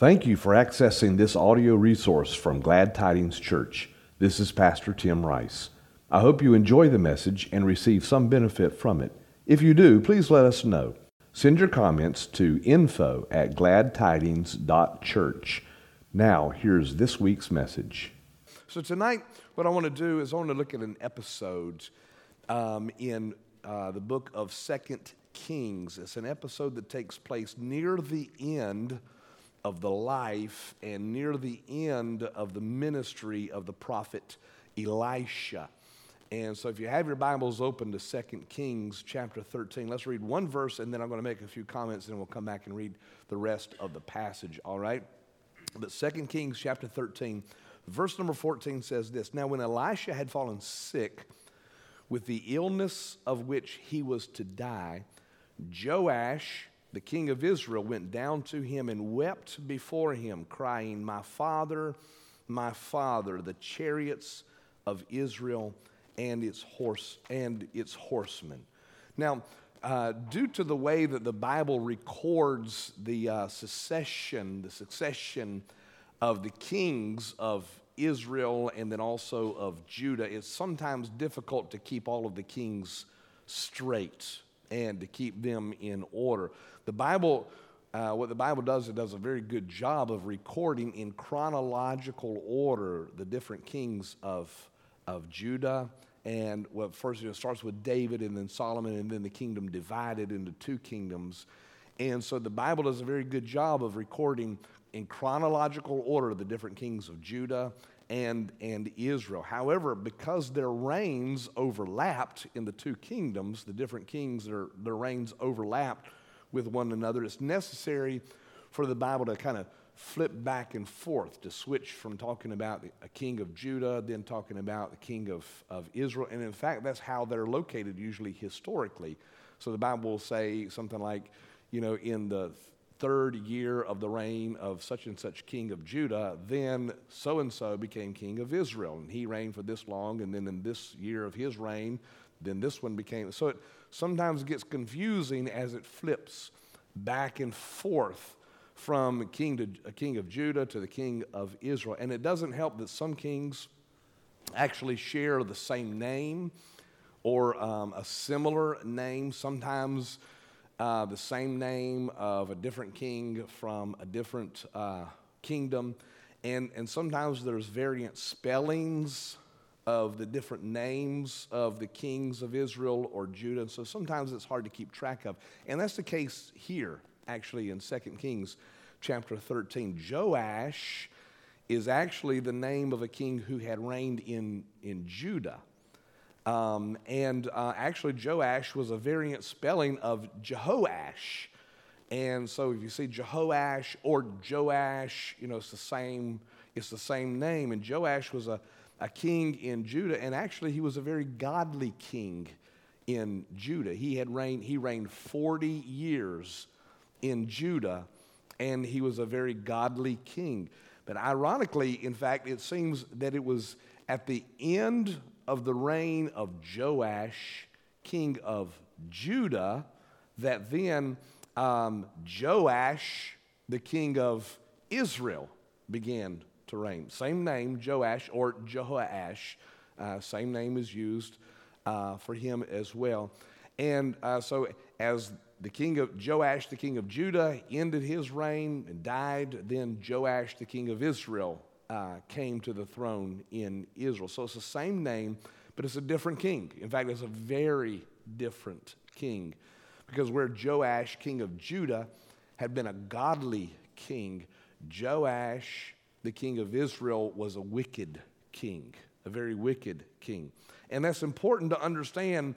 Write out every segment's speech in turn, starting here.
Thank you for accessing this audio resource from Glad Tidings Church. This is Pastor Tim Rice. I hope you enjoy the message and receive some benefit from it. If you do, please let us know. Send your comments to info at gladtidings.church. Now, here's this week's message. So, tonight, what I want to do is I want to look at an episode um, in uh, the book of Second Kings. It's an episode that takes place near the end of the life and near the end of the ministry of the prophet Elisha. And so if you have your Bibles open to 2 Kings chapter 13, let's read one verse and then I'm going to make a few comments and we'll come back and read the rest of the passage, all right? But 2 Kings chapter 13, verse number 14 says this Now, when Elisha had fallen sick with the illness of which he was to die, Joash the king of Israel went down to him and wept before him, crying, My father, my father, the chariots of Israel and its horse and its horsemen. Now, uh, due to the way that the Bible records the uh, the succession of the kings of Israel and then also of Judah, it's sometimes difficult to keep all of the kings straight and to keep them in order. The Bible, uh, what the Bible does, it does a very good job of recording in chronological order the different kings of, of Judah. And well, first it starts with David and then Solomon, and then the kingdom divided into two kingdoms. And so the Bible does a very good job of recording in chronological order the different kings of Judah and, and Israel. However, because their reigns overlapped in the two kingdoms, the different kings, their, their reigns overlapped with one another, it's necessary for the Bible to kind of flip back and forth, to switch from talking about a king of Judah, then talking about the king of, of Israel. And in fact, that's how they're located usually historically. So the Bible will say something like, you know, in the third year of the reign of such and such king of Judah, then so and so became king of Israel. And he reigned for this long, and then in this year of his reign, then this one became. So it sometimes gets confusing as it flips back and forth from king to a king of Judah to the king of Israel. And it doesn't help that some kings actually share the same name or um, a similar name. Sometimes uh, the same name of a different king from a different uh, kingdom. And, and sometimes there's variant spellings of the different names of the kings of Israel or Judah. So sometimes it's hard to keep track of. And that's the case here, actually, in 2 Kings chapter 13. Joash is actually the name of a king who had reigned in, in Judah. Um, and uh, actually, Joash was a variant spelling of Jehoash. And so if you see Jehoash or Joash, you know, it's the same, it's the same name. And Joash was a, a king in Judah, and actually he was a very godly king in Judah. He had reigned, he reigned 40 years in Judah, and he was a very godly king. But ironically, in fact, it seems that it was at the end of the reign of Joash, king of Judah, that then um, Joash, the king of Israel, began to reign. Same name, Joash or Jehoash, uh, same name is used uh, for him as well. And uh, so, as the king of Joash, the king of Judah, ended his reign and died, then Joash, the king of Israel, uh, came to the throne in Israel. So it's the same name, but it's a different king. In fact, it's a very different king. Because where Joash, king of Judah, had been a godly king, Joash, the king of Israel, was a wicked king, a very wicked king. And that's important to understand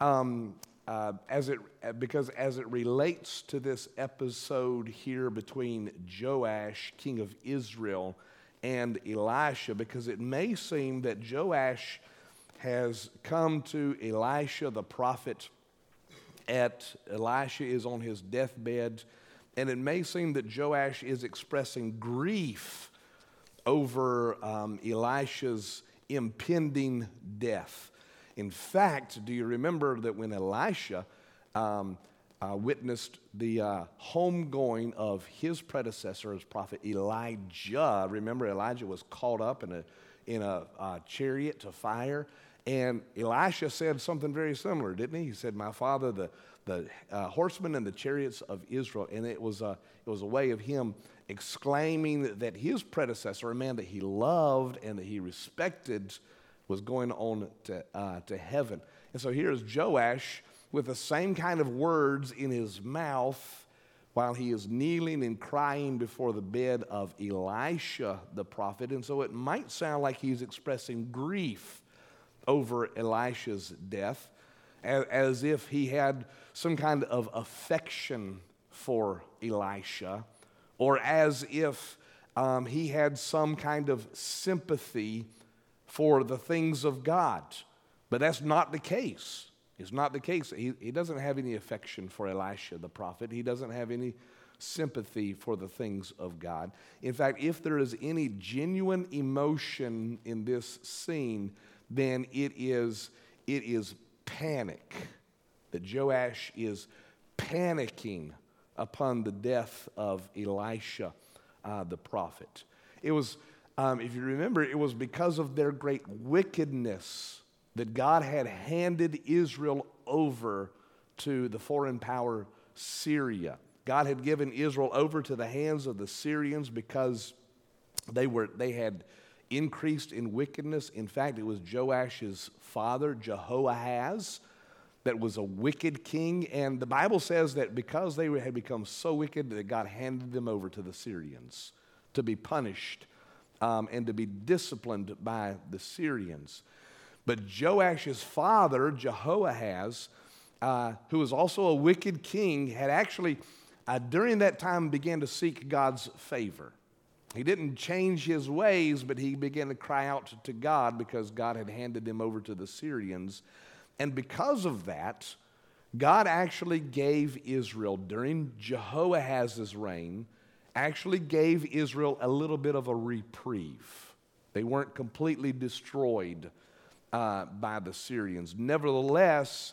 um, uh, as it, because as it relates to this episode here between Joash, king of Israel, and Elisha because it may seem that Joash has come to Elisha the prophet at Elisha is on his deathbed and it may seem that Joash is expressing grief over um, Elisha's impending death. In fact, do you remember that when Elisha um, uh, witnessed the uh, homegoing of his predecessor as prophet Elijah. Remember, Elijah was caught up in a, in a uh, chariot to fire. And Elisha said something very similar, didn't he? He said, My father, the, the uh, horsemen and the chariots of Israel. And it was, a, it was a way of him exclaiming that his predecessor, a man that he loved and that he respected, was going on to, uh, to heaven. And so here's Joash with the same kind of words in his mouth while he is kneeling and crying before the bed of Elisha the prophet. And so it might sound like he's expressing grief over Elisha's death, as, if he had some kind of affection for Elisha, or as if um, he had some kind of sympathy for the things of God. But that's not the case. It's not the case. He, he doesn't have any affection for Elisha the prophet. He doesn't have any sympathy for the things of God. In fact, if there is any genuine emotion in this scene, then it is, it is panic. That Joash is panicking upon the death of Elisha uh, the prophet. It was, um, if you remember, it was because of their great wickedness that God had handed Israel over to the foreign power Syria. God had given Israel over to the hands of the Syrians because they, were, they had increased in wickedness. In fact, it was Joash's father, Jehoahaz, that was a wicked king. And the Bible says that because they had become so wicked, that God handed them over to the Syrians to be punished um, and to be disciplined by the Syrians. But Joash's father, Jehoahaz, uh, who was also a wicked king, had actually, uh, during that time, began to seek God's favor. He didn't change his ways, but he began to cry out to God because God had handed him over to the Syrians. And because of that, God actually gave Israel during Jehoahaz's reign, actually gave Israel a little bit of a reprieve. They weren't completely destroyed uh, by the Syrians. Nevertheless,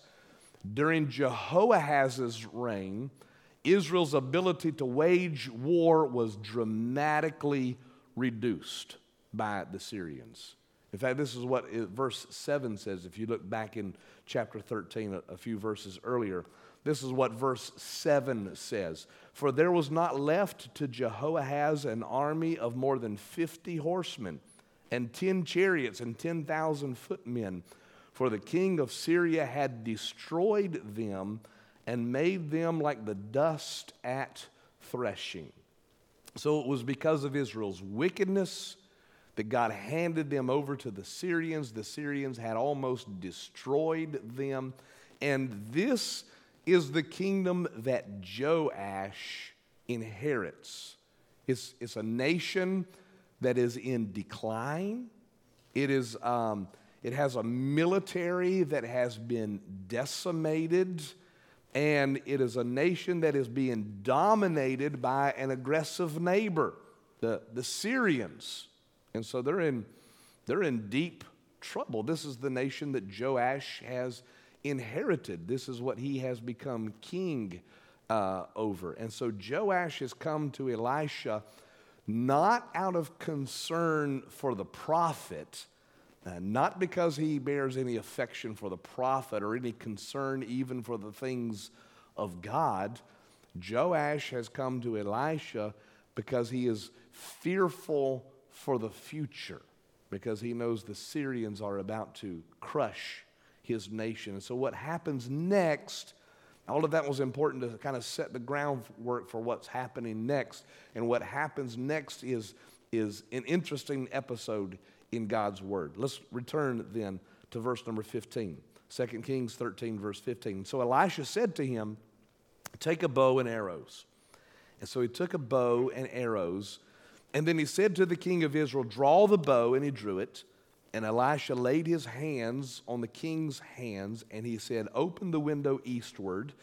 during Jehoahaz's reign, Israel's ability to wage war was dramatically reduced by the Syrians. In fact, this is what verse 7 says. If you look back in chapter 13, a, a few verses earlier, this is what verse 7 says For there was not left to Jehoahaz an army of more than 50 horsemen, and 10 chariots, and 10,000 footmen. For the king of Syria had destroyed them and made them like the dust at threshing. So it was because of Israel's wickedness that God handed them over to the Syrians. The Syrians had almost destroyed them. And this is the kingdom that Joash inherits. It's, it's a nation that is in decline. It, is, um, it has a military that has been decimated and it is a nation that is being dominated by an aggressive neighbor, the, the Syrians. And so they're in, they're in deep trouble. This is the nation that Joash has inherited. This is what he has become king uh, over. And so Joash has come to Elisha not out of concern for the prophet, uh, not because he bears any affection for the prophet or any concern even for the things of God. Joash has come to Elisha because he is fearful for the future, because he knows the Syrians are about to crush his nation. And so, what happens next? All of that was important to kind of set the groundwork for what's happening next. And what happens next is, is an interesting episode in God's word. Let's return then to verse number 15. 2 Kings 13, verse 15. So Elisha said to him, Take a bow and arrows. And so he took a bow and arrows. And then he said to the king of Israel, Draw the bow. And he drew it. And Elisha laid his hands on the king's hands. And he said, Open the window eastward.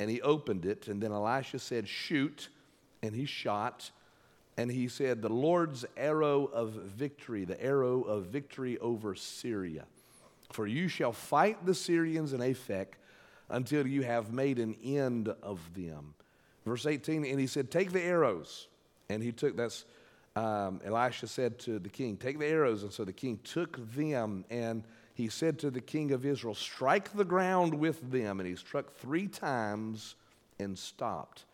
And he opened it. And then Elisha said, Shoot. And he shot and he said, The Lord's arrow of victory, the arrow of victory over Syria. For you shall fight the Syrians in Aphek, until you have made an end of them. Verse 18, and he said, Take the arrows. And he took, that's, um, Elisha said to the king, Take the arrows. And so the king took them, and he said to the king of Israel, Strike the ground with them. And he struck three times and stopped.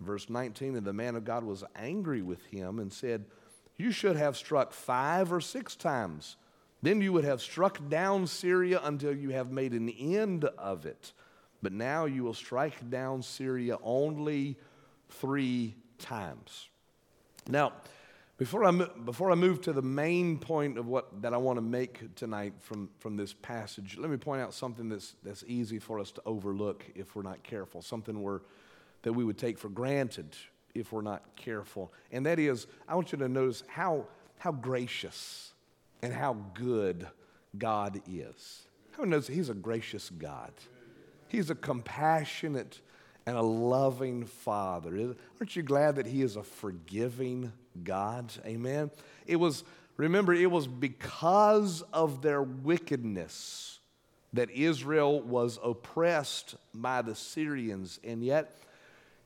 Verse 19, and the man of God was angry with him and said, You should have struck five or six times. Then you would have struck down Syria until you have made an end of it. But now you will strike down Syria only three times. Now, before I, before I move to the main point of what that I want to make tonight from, from this passage, let me point out something that's, that's easy for us to overlook if we're not careful, something we're, that we would take for granted if we're not careful. And that is, I want you to notice how, how gracious and how good God is. How knows He's a gracious God? He's a compassionate and a loving Father. Aren't you glad that He is a forgiving God? Amen. It was, remember, it was because of their wickedness that Israel was oppressed by the Syrians, and yet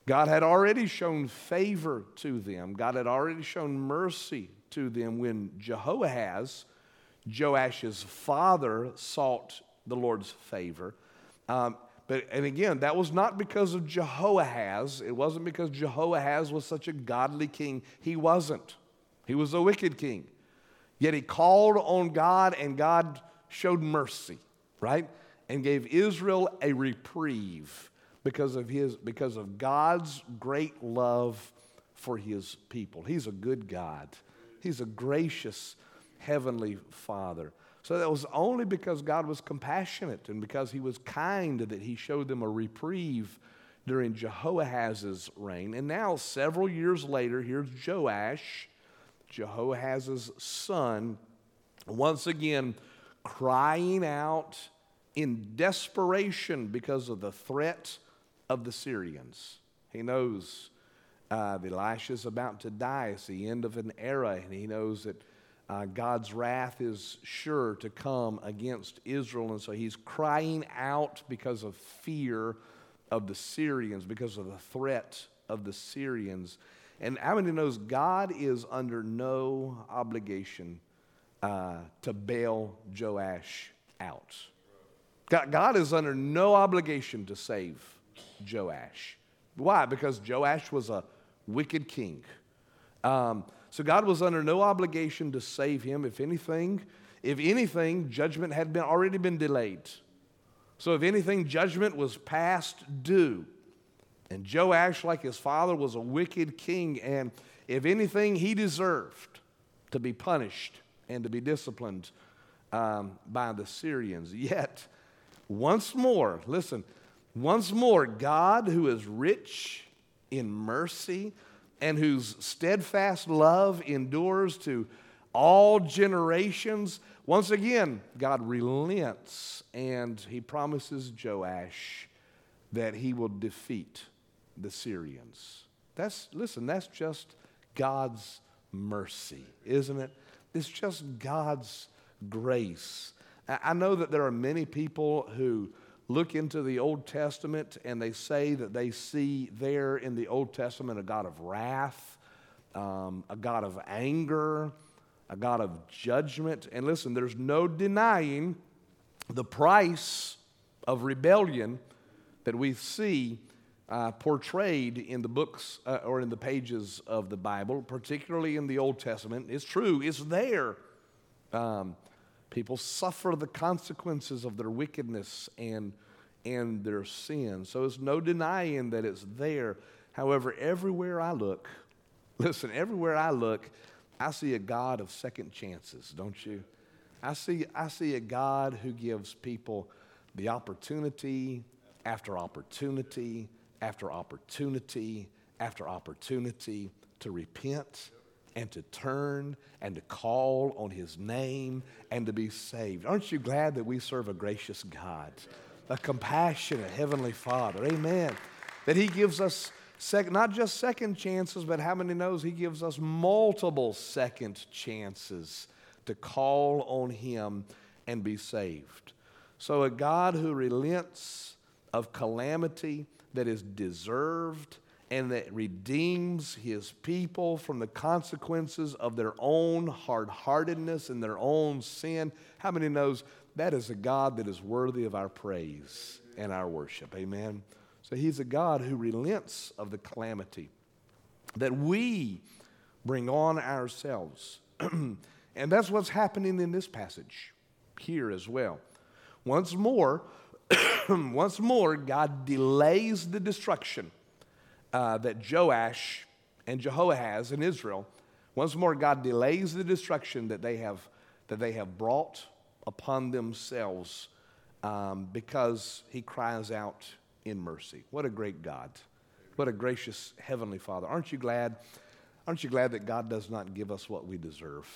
God had already shown favor to them. God had already shown mercy to them when Jehoahaz, Joash's father, sought the Lord's favor. Um, but, and again, that was not because of Jehoahaz. It wasn't because Jehoahaz was such a godly king. He wasn't. He was a wicked king. Yet he called on God, and God showed mercy, right? And gave Israel a reprieve because of, his, because of God's great love for his people. He's a good God, he's a gracious heavenly Father. So that was only because God was compassionate and because he was kind that he showed them a reprieve during Jehoahaz's reign. And now, several years later, here's Joash, Jehoahaz's son, once again crying out in desperation because of the threat of the Syrians. He knows uh, that Elisha's about to die. It's the end of an era, and he knows that uh, God's wrath is sure to come against Israel. And so he's crying out because of fear of the Syrians, because of the threat of the Syrians. And many knows God is under no obligation uh, to bail Joash out? God, God is under no obligation to save Joash. Why? Because Joash was a wicked king. Um, so God was under no obligation to save him. If anything, if anything, judgment had been already been delayed. So if anything, judgment was past due. And Joash, like his father, was a wicked king, and if anything, he deserved to be punished and to be disciplined um, by the Syrians. Yet, once more, listen, once more, God, who is rich in mercy, and whose steadfast love endures to all generations. Once again, God relents and he promises Joash that he will defeat the Syrians. That's, listen, that's just God's mercy, isn't it? It's just God's grace. I know that there are many people who look into the Old Testament and they say that they see there in the Old Testament a God of wrath, um, a God of anger, a God of judgment. And listen, there's no denying the price of rebellion that we see uh, portrayed in the books uh, or in the pages of the Bible, particularly in the Old Testament. It's true, it's there. Um, People suffer the consequences of their wickedness and, and their sin. So there's no denying that it's there. However, everywhere I look, listen, everywhere I look, I see a God of second chances, don't you? I see, I see a God who gives people the opportunity after opportunity after opportunity after opportunity to repent and to turn and to call on his name and to be saved. Aren't you glad that we serve a gracious God, a compassionate heavenly Father? Amen. That he gives us sec- not just second chances, but how many knows he gives us multiple second chances to call on him and be saved. So a God who relents of calamity that is deserved and that redeems his people from the consequences of their own hard heartedness and their own sin. How many knows that is a God that is worthy of our praise and our worship? Amen. So he's a God who relents of the calamity that we bring on ourselves. and that's what's happening in this passage here as well. Once more, once more, God delays the destruction uh, that Joash and Jehoahaz in Israel, once more, God delays the destruction that they have, that they have brought upon themselves um, because he cries out in mercy. What a great God. What a gracious Heavenly Father. Aren't you glad? Aren't you glad that God does not give us what we deserve?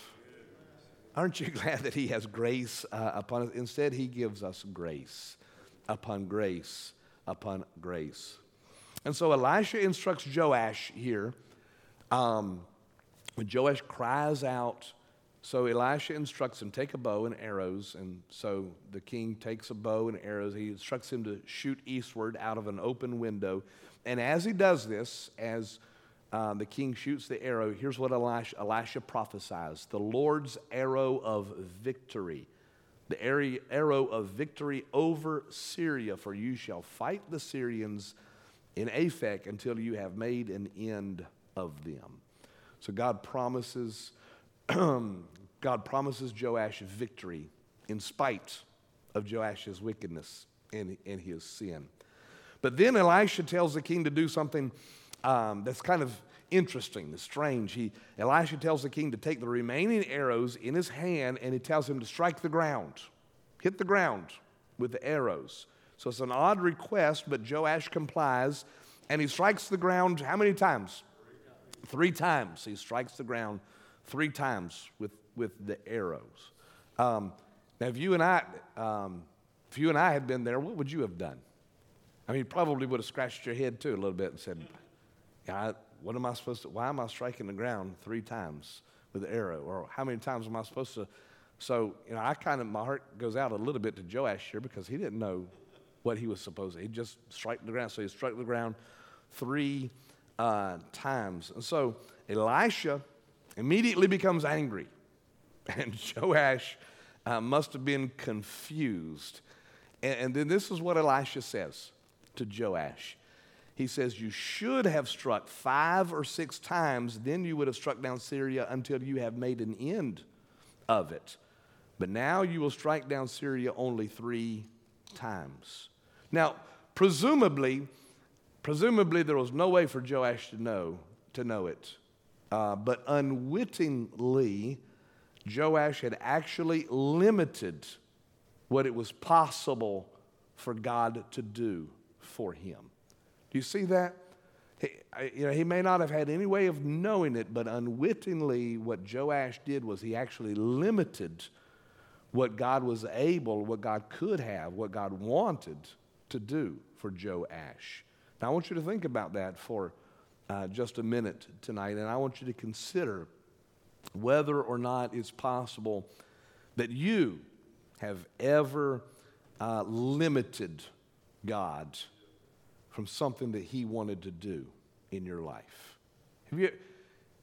Aren't you glad that He has grace uh, upon us? Instead, He gives us grace upon grace upon grace. And so Elisha instructs Joash here. Um, when Joash cries out, so Elisha instructs him, take a bow and arrows. And so the king takes a bow and arrows. He instructs him to shoot eastward out of an open window. And as he does this, as um, the king shoots the arrow, here's what Elisha, Elisha prophesies the Lord's arrow of victory. The arrow of victory over Syria, for you shall fight the Syrians in Aphek until you have made an end of them. So God promises, God promises Joash victory in spite of Joash's wickedness and, and his sin. But then Elisha tells the king to do something um, that's kind of interesting, strange. He, Elisha tells the king to take the remaining arrows in his hand and he tells him to strike the ground, hit the ground with the arrows. So it's an odd request, but Joash complies and he strikes the ground how many times? Three times. He strikes the ground three times with, with the arrows. Um, now, if you and I, um, if you and I had been there, what would you have done? I mean, probably would have scratched your head too a little bit and said, God, what am I supposed to, why am I striking the ground three times with the arrow? Or how many times am I supposed to? So, you know, I kind of, my heart goes out a little bit to Joash here because he didn't know what he was supposed to. He just struck the ground. So he struck the ground three uh, times. And so Elisha immediately becomes angry. And Joash uh, must have been confused. And, and then this is what Elisha says to Joash. He says, You should have struck five or six times, then you would have struck down Syria until you have made an end of it. But now you will strike down Syria only three times. Now, presumably, presumably there was no way for Joash to know to know it, uh, but unwittingly, Joash had actually limited what it was possible for God to do for him. Do you see that? He, you know, he may not have had any way of knowing it, but unwittingly, what Joash did was he actually limited what God was able, what God could have, what God wanted to do for Joash. Now, I want you to think about that for uh, just a minute tonight, and I want you to consider whether or not it's possible that you have ever uh, limited God from something that He wanted to do in your life. Have you,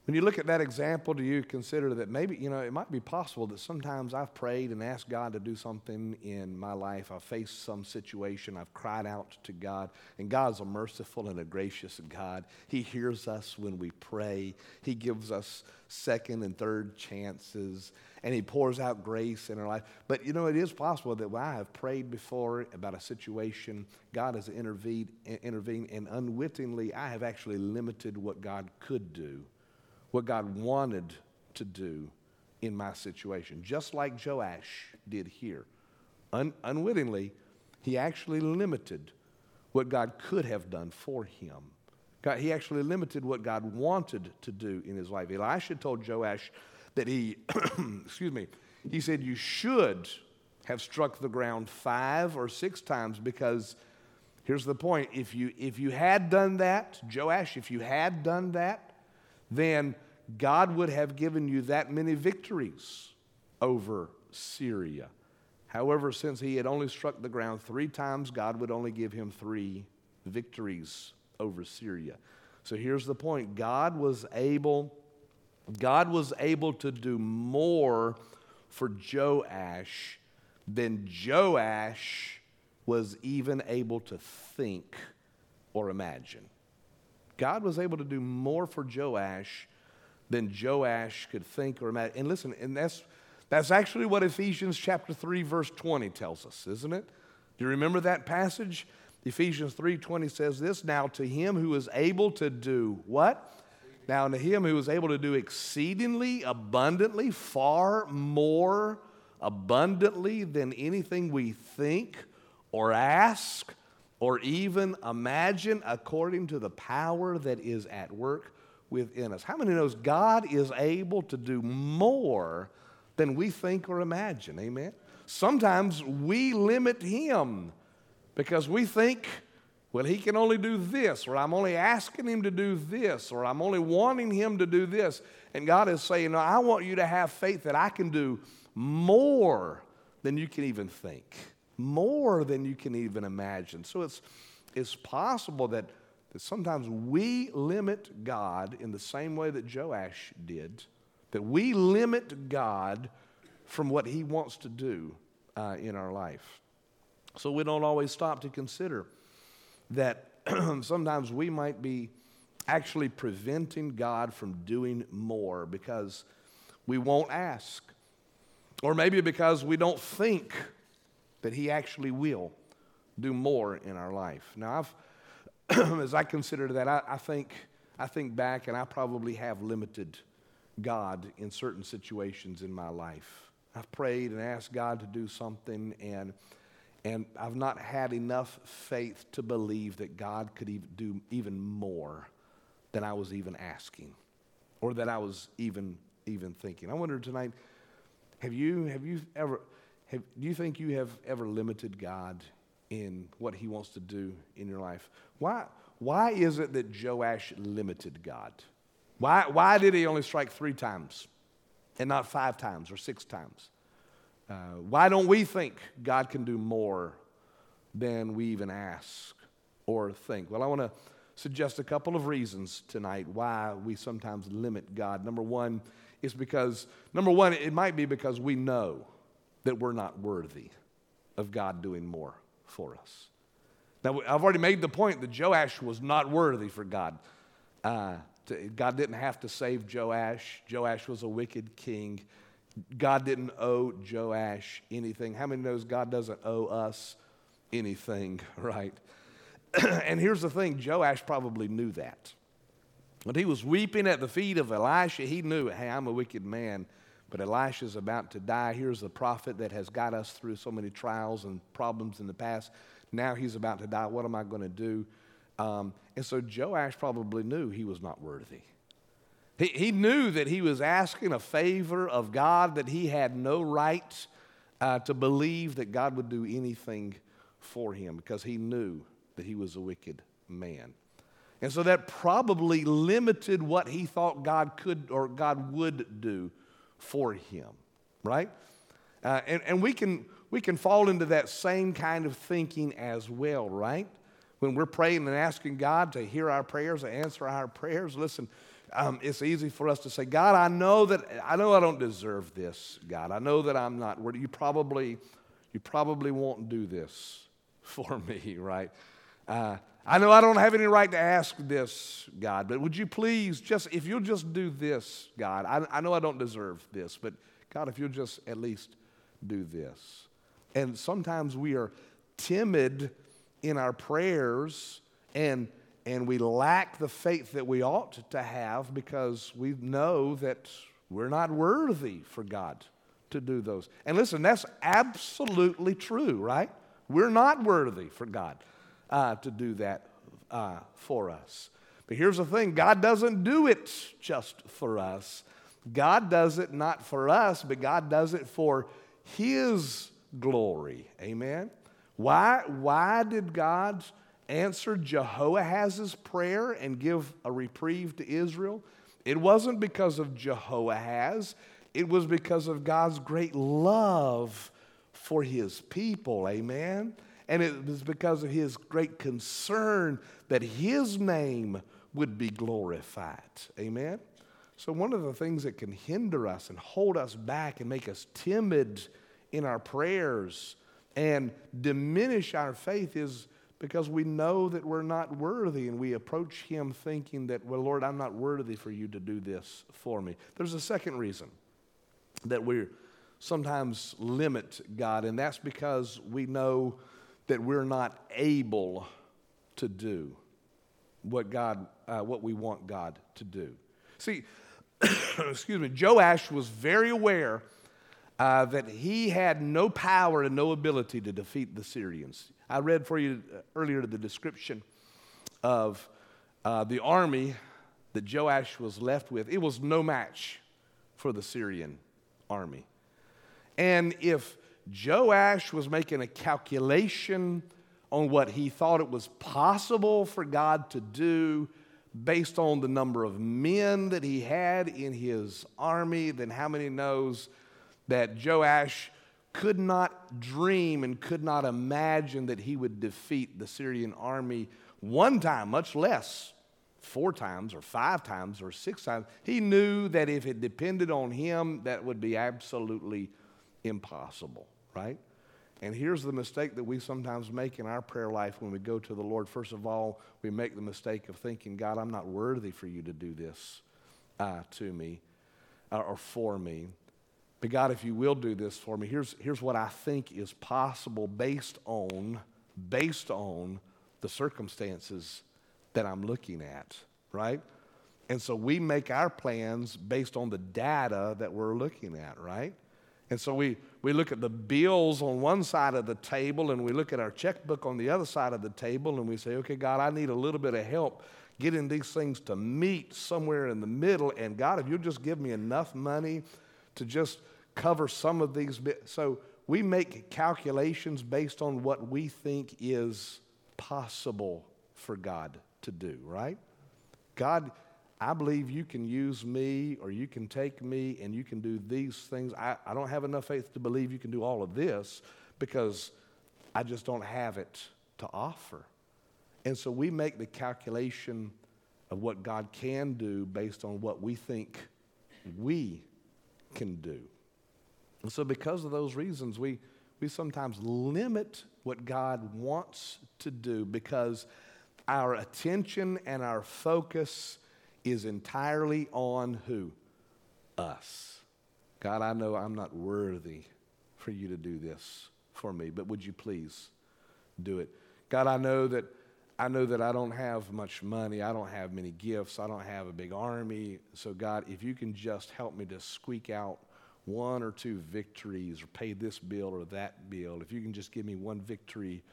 when you look at that example, do you consider that maybe, you know, it might be possible that sometimes I've prayed and asked God to do something in my life. I've faced some situation, I've cried out to God, and God's a merciful and a gracious God. He hears us when we pray, He gives us second and third chances, and He pours out grace in our life. But, you know, it is possible that when I have prayed before about a situation, God has intervened, intervened and unwittingly, I have actually limited what God could do what God wanted to do in my situation, just like Joash did here. Un- unwittingly, he actually limited what God could have done for him. God, he actually limited what God wanted to do in his life. Elisha told Joash that he, excuse me, he said, You should have struck the ground five or six times because here's the point if you, if you had done that, Joash, if you had done that, then God would have given you that many victories over Syria. However, since he had only struck the ground three times, God would only give him three victories over Syria. So here's the point God was able. God was able to do more for Joash than Joash was even able to think or imagine. God was able to do more for Joash than Joash could think or imagine. And listen, and that's, that's actually what Ephesians chapter 3, verse 20 tells us, isn't it? Do you remember that passage? Ephesians 3:20 says this, now to him who is able to do what? Now to him who is able to do exceedingly abundantly far more abundantly than anything we think or ask or even imagine according to the power that is at work within us. How many knows God is able to do more than we think or imagine? Amen. Sometimes we limit him because we think well, he can only do this, or I'm only asking him to do this, or I'm only wanting him to do this. And God is saying, No, I want you to have faith that I can do more than you can even think, more than you can even imagine. So it's, it's possible that, that sometimes we limit God in the same way that Joash did, that we limit God from what he wants to do uh, in our life. So we don't always stop to consider that sometimes we might be actually preventing God from doing more because we won't ask or maybe because we don't think that He actually will do more in our life. Now, I've, as I consider that, I, I, think, I think back and I probably have limited God in certain situations in my life. I've prayed and asked God to do something, and, and I've not had enough faith to believe that God could even do even more than I was even asking or that I was even, even thinking. I wonder tonight have you, have you ever, have, do you think you have ever limited God in what he wants to do in your life? Why, why is it that Joash limited God? Why, why did he only strike three times and not five times or six times? Uh, why don't we think God can do more than we even ask or think? Well, I want to suggest a couple of reasons tonight why we sometimes limit God. Number one, is because, number one, it might be because we know that we're not worthy of God doing more for us. Now, I've already made the point that Joash was not worthy for God. Uh, to, God didn't have to save Joash. Joash was a wicked king. God didn't owe Joash anything. How many knows God doesn't owe us anything, right? and here's the thing Joash probably knew that. When he was weeping at the feet of Elisha, he knew, hey, I'm a wicked man, but Elisha's about to die. Here's the prophet that has got us through so many trials and problems in the past. Now he's about to die. What am I going to do? Um, and so Joash probably knew he was not worthy. He, he knew that he was asking a favor of God that he had no right uh, to believe that God would do anything for him because he knew that he was a wicked man. And so that probably limited what he thought God could or God would do for him, right? Uh, and, and we, can, we can fall into that same kind of thinking as well, right? When we're praying and asking God to hear our prayers, to answer our prayers, listen, um, it's easy for us to say, God, I know that I know I don't deserve this, God. I know that I'm not worthy. You probably, you probably won't do this for me, right? Uh, I know I don't have any right to ask this, God, but would you please just, if you'll just do this, God, I, I know I don't deserve this, but God, if you'll just at least do this. And sometimes we are timid in our prayers and and we lack the faith that we ought to have because we know that we're not worthy for God to do those. And listen, that's absolutely true, right? We're not worthy for God uh, to do that uh, for us. But here's the thing God doesn't do it just for us. God does it not for us, but God does it for His glory. Amen? Why, why did God answer Jehoahaz's prayer and give a reprieve to Israel? It wasn't because of Jehoahaz, it was because of God's great love for his people. Amen. And it was because of his great concern that his name would be glorified. Amen. So, one of the things that can hinder us and hold us back and make us timid in our prayers and diminish our faith is because we know that we're not worthy and we approach Him thinking that, well, Lord, I'm not worthy for you to do this for me. There's a second reason that we sometimes limit God, and that's because we know that we're not able to do what God, uh, what we want God to do. See, excuse me, Joash was very aware uh, that he had no power and no ability to defeat the Syrians. I read for you uh, earlier the description of uh, the army that Joash was left with. It was no match for the Syrian army. And if Joash was making a calculation on what he thought it was possible for God to do based on the number of men that he had in his army, then how many knows that Joash could not dream and could not imagine that he would defeat the Syrian army one time, much less four times or five times or six times. He knew that if it depended on him, that would be absolutely impossible, right? And here's the mistake that we sometimes make in our prayer life when we go to the Lord. First of all, we make the mistake of thinking, God, I'm not worthy for you to do this uh, to me uh, or for me. But God, if you will do this for me, here's, here's what I think is possible based on, based on the circumstances that I'm looking at, right? And so we make our plans based on the data that we're looking at, right? And so we, we look at the bills on one side of the table and we look at our checkbook on the other side of the table and we say, okay, God, I need a little bit of help getting these things to meet somewhere in the middle. And God, if you'll just give me enough money to just cover some of these bits. So we make calculations based on what we think is possible for God to do, right? God, I believe you can use me or you can take me and you can do these things. I, I don't have enough faith to believe you can do all of this because I just don't have it to offer. And so we make the calculation of what God can do based on what we think we can do. And so, because of those reasons, we, we sometimes limit what God wants to do because our attention and our focus is entirely on who? Us. God, I know I'm not worthy for you to do this for me, but would you please do it? God, I know that I know that I don't have much money. I don't have many gifts. I don't have a big army. So, God, if you can just help me to squeak out one or two victories or pay this bill or that bill, if you can just give me one victory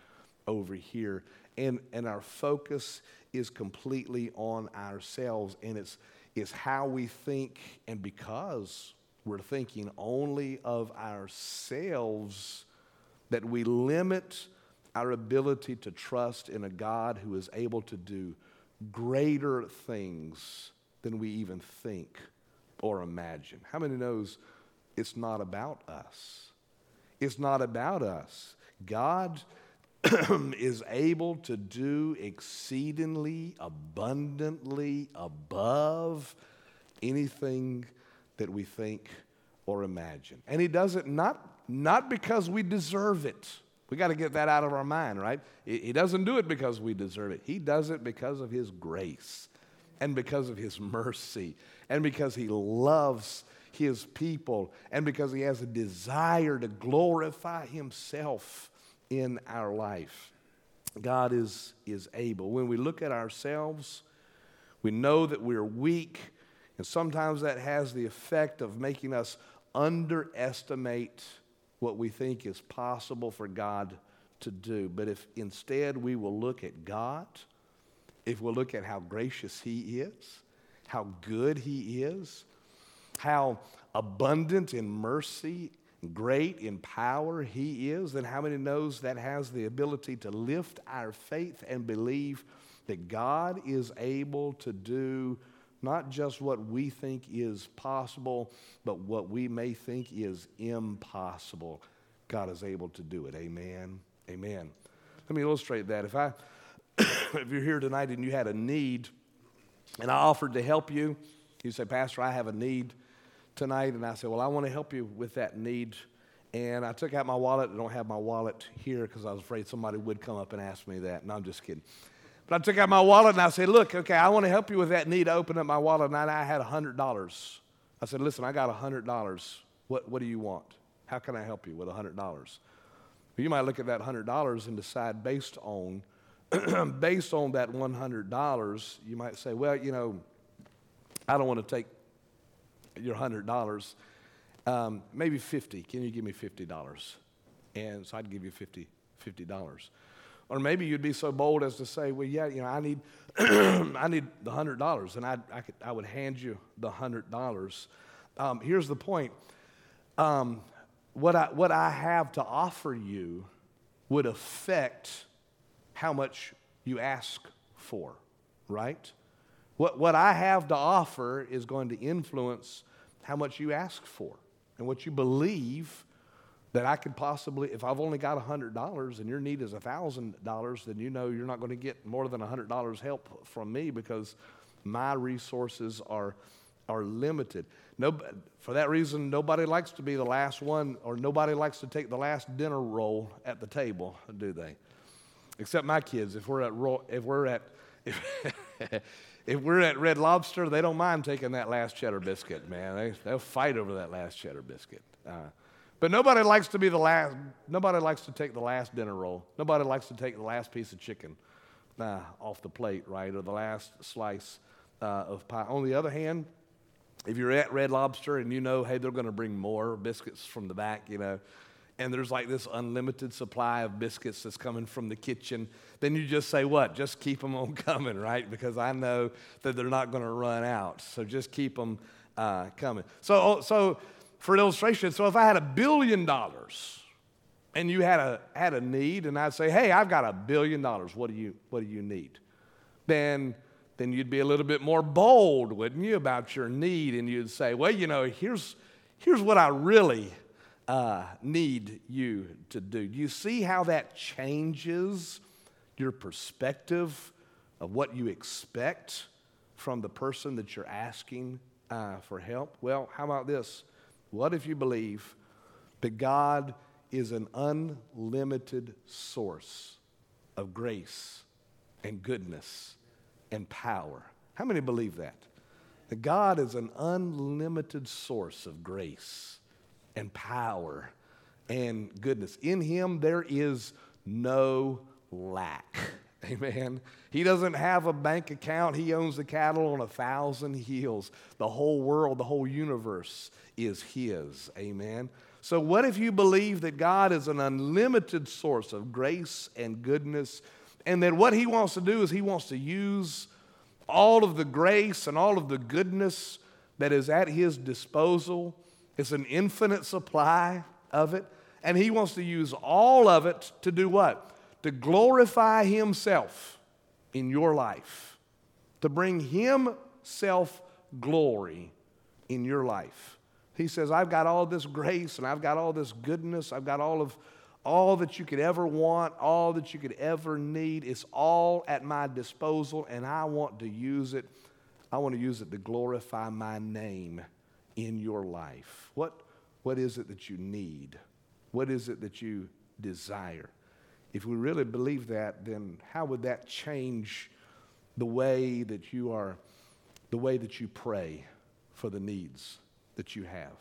over here. And, and our focus is completely on ourselves, and it's, it's how we think, and because we're thinking only of ourselves, that we limit our ability to trust in a God who is able to do greater things than we even think or imagine. How many knows it's not about us? It's not about us. God is able to do exceedingly abundantly above anything that we think or imagine. And he does it not, not because we deserve it. We got to get that out of our mind, right? He doesn't do it because we deserve it. He does it because of his grace and because of his mercy and because he loves his people and because he has a desire to glorify himself in our life. God is, is able. When we look at ourselves, we know that we're weak, and sometimes that has the effect of making us underestimate what we think is possible for God to do. But if instead we will look at God, if we'll look at how gracious He is, how good He is, how abundant in mercy great in power he is, then how many knows that has the ability to lift our faith and believe that God is able to do not just what we think is possible, but what we may think is impossible. God is able to do it. Amen. Amen. Let me illustrate that. If I if you're here tonight and you had a need and I offered to help you, you say, Pastor, I have a need tonight. And I said, Well, I want to help you with that need. And I took out my wallet. I don't have my wallet here because I was afraid somebody would come up and ask me that. No, I'm just kidding. But I took out my wallet and I said, Look, okay, I want to help you with that need. I opened up my wallet and I had $100. I said, Listen, I got $100. What, what do you want? How can I help you with $100? Well, you might look at that $100 and decide based on based on that $100, you might say, well, you know, I don't want to take your $100. Um, maybe 50. Can you give me $50? And so I'd give you 50, $50. Or maybe you'd be so bold as to say, well, yeah, you know, I need, I need the $100, and I'd, I, could, I would hand you the $100. Um, here's the point. Um, what, I, what I have to offer you would affect how much you ask for, right? What, what I have to offer is going to influence how much you ask for and what you believe that I could possibly, if I've only got $100 and your need is $1,000, then you know you're not going to get more than $100 help from me because my resources are, are limited. No, for that reason, nobody likes to be the last one or nobody likes to take the last dinner roll at the table, do they? except my kids. If we're at, if we're at, if, if we're at Red Lobster, they don't mind taking that last cheddar biscuit, man. They, they'll fight over that last cheddar biscuit. Uh, but nobody likes to be the last, nobody likes to take the last dinner roll. Nobody likes to take the last piece of chicken uh, off the plate, right? Or the last slice uh, of pie. On the other hand, if you're at Red Lobster and you know, hey, they're going to bring more biscuits from the back, you know, and there's like this unlimited supply of biscuits that's coming from the kitchen, then you just say, What? Just keep them on coming, right? Because I know that they're not going to run out. So just keep them uh, coming. So, oh, so, for illustration, so if I had a billion dollars and you had a, had a need, and I'd say, Hey, I've got a billion dollars, what do you, what do you need? Then, then you'd be a little bit more bold, wouldn't you, about your need? And you'd say, Well, you know, here's, here's what I really uh, need you to do. Do you see how that changes your perspective of what you expect from the person that you're asking uh, for help? Well, how about this? What if you believe that God is an unlimited source of grace and goodness and power? How many believe that? That God is an unlimited source of grace and power and goodness. In him, there is no lack. Amen. He doesn't have a bank account. He owns the cattle on a thousand hills. The whole world, the whole universe is His. Amen. So, what if you believe that God is an unlimited source of grace and goodness, and that what He wants to do is He wants to use all of the grace and all of the goodness that is at His disposal it's an infinite supply of it. And he wants to use all of it to do what? To glorify himself in your life, to bring himself glory in your life. He says, I've got all this grace and I've got all this goodness. I've got all of all that you could ever want, all that you could ever need. It's all at my disposal, and I want to use it. I want to use it to glorify my name in your life? What, what is it that you need? What is it that you desire? If we really believe that, then how would that change the way that you are, the way that you pray for the needs that you have?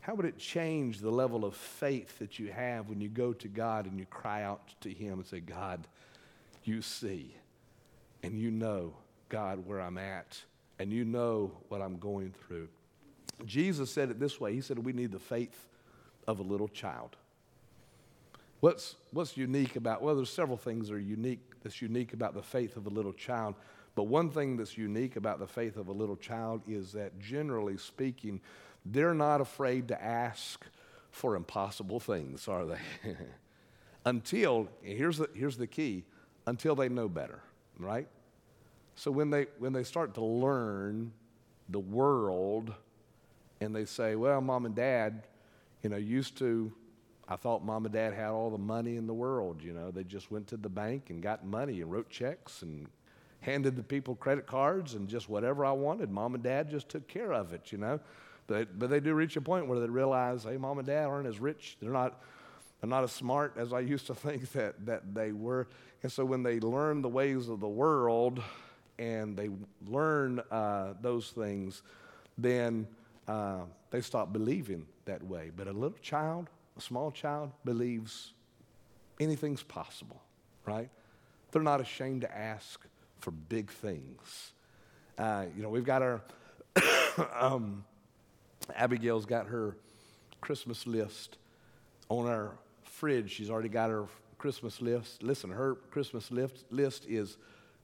How would it change the level of faith that you have when you go to God and you cry out to Him and say, God, you see, and you know, God, where I'm at, and you know what I'm going through. Jesus said it this way He said, We need the faith of a little child. What's, what's unique about, well, there's several things that are unique, that's unique about the faith of a little child. But one thing that's unique about the faith of a little child is that generally speaking, they're not afraid to ask for impossible things, are they? until, here's the, here's the key, until they know better, right? So when they, when they start to learn the world, and they say, well, mom and dad, you know, used to, I thought mom and dad had all the money in the world. You know, they just went to the bank and got money and wrote checks and handed the people credit cards and just whatever I wanted. Mom and dad just took care of it, you know. But, but they do reach a point where they realize, hey, mom and dad aren't as rich. They're not, they're not as smart as I used to think that, that they were. And so when they learn the ways of the world and they learn uh, those things, then uh, they stop believing that way. But a little child, a small child, believes anything's possible, right? They're not ashamed to ask for big things. Uh, you know, we've got our, um, Abigail's got her Christmas list on our fridge. She's already got her Christmas list. Listen, her Christmas list, list is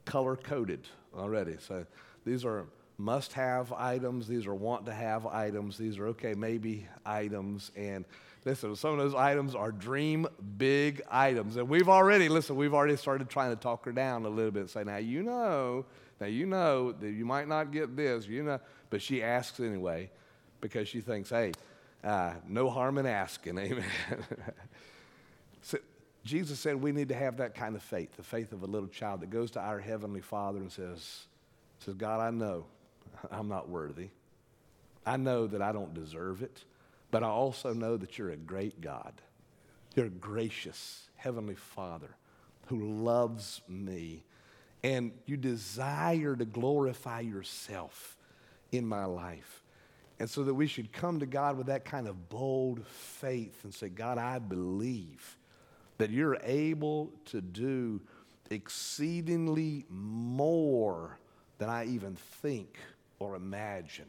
color coded already. So these are must have items, these are want to have items, these are okay, maybe items. And listen, some of those items are dream big items. And we've already, listen, we've already started trying to talk her down a little bit. Say, now you know, now you know that you might not get this, you know, but she asks anyway because she thinks, hey, uh, no harm in asking. Amen. Jesus said we need to have that kind of faith, the faith of a little child that goes to our Heavenly Father and says, says God, I know I'm not worthy. I know that I don't deserve it, but I also know that you're a great God. You're a gracious Heavenly Father who loves me, and you desire to glorify yourself in my life. And so that we should come to God with that kind of bold faith and say, God, I believe that you're able to do exceedingly more than I even think or imagine.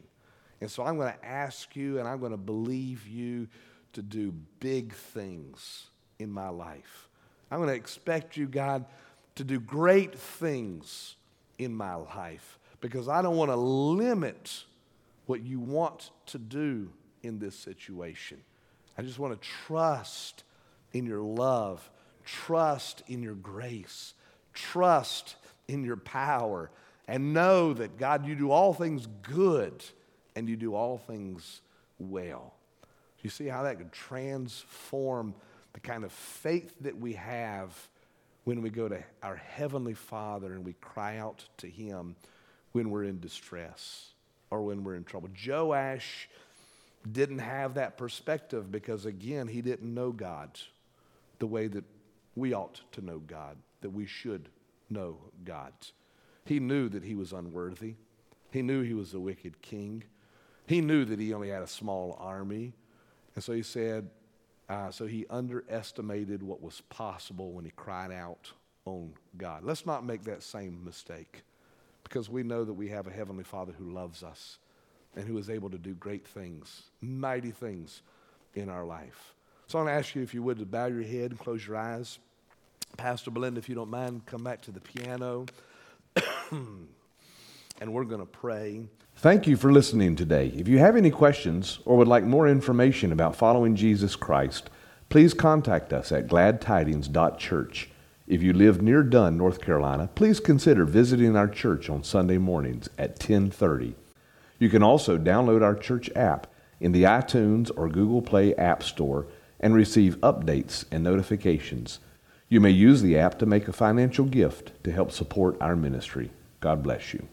And so I'm going to ask you and I'm going to believe you to do big things in my life. I'm going to expect you, God, to do great things in my life because I don't want to limit what you want to do in this situation. I just want to trust in your love, trust in your grace, trust in your power, and know that, God, you do all things good and you do all things well. You see how that could transform the kind of faith that we have when we go to our Heavenly Father and we cry out to Him when we're in distress or when we're in trouble. Joash didn't have that perspective because, again, he didn't know God the way that we ought to know God, that we should know God. He knew that he was unworthy. He knew he was a wicked king. He knew that he only had a small army. And so he said, uh, so he underestimated what was possible when he cried out on God. Let's not make that same mistake because we know that we have a Heavenly Father who loves us and who is able to do great things, mighty things in our life. So I want to ask you, if you would, to bow your head and close your eyes. Pastor Belinda, if you don't mind, come back to the piano. and we're going to pray. Thank you for listening today. If you have any questions or would like more information about following Jesus Christ, please contact us at gladtidings.church. If you live near Dunn, North Carolina, please consider visiting our church on Sunday mornings at 1030. You can also download our church app in the iTunes or Google Play App Store and receive updates and notifications. You may use the app to make a financial gift to help support our ministry. God bless you.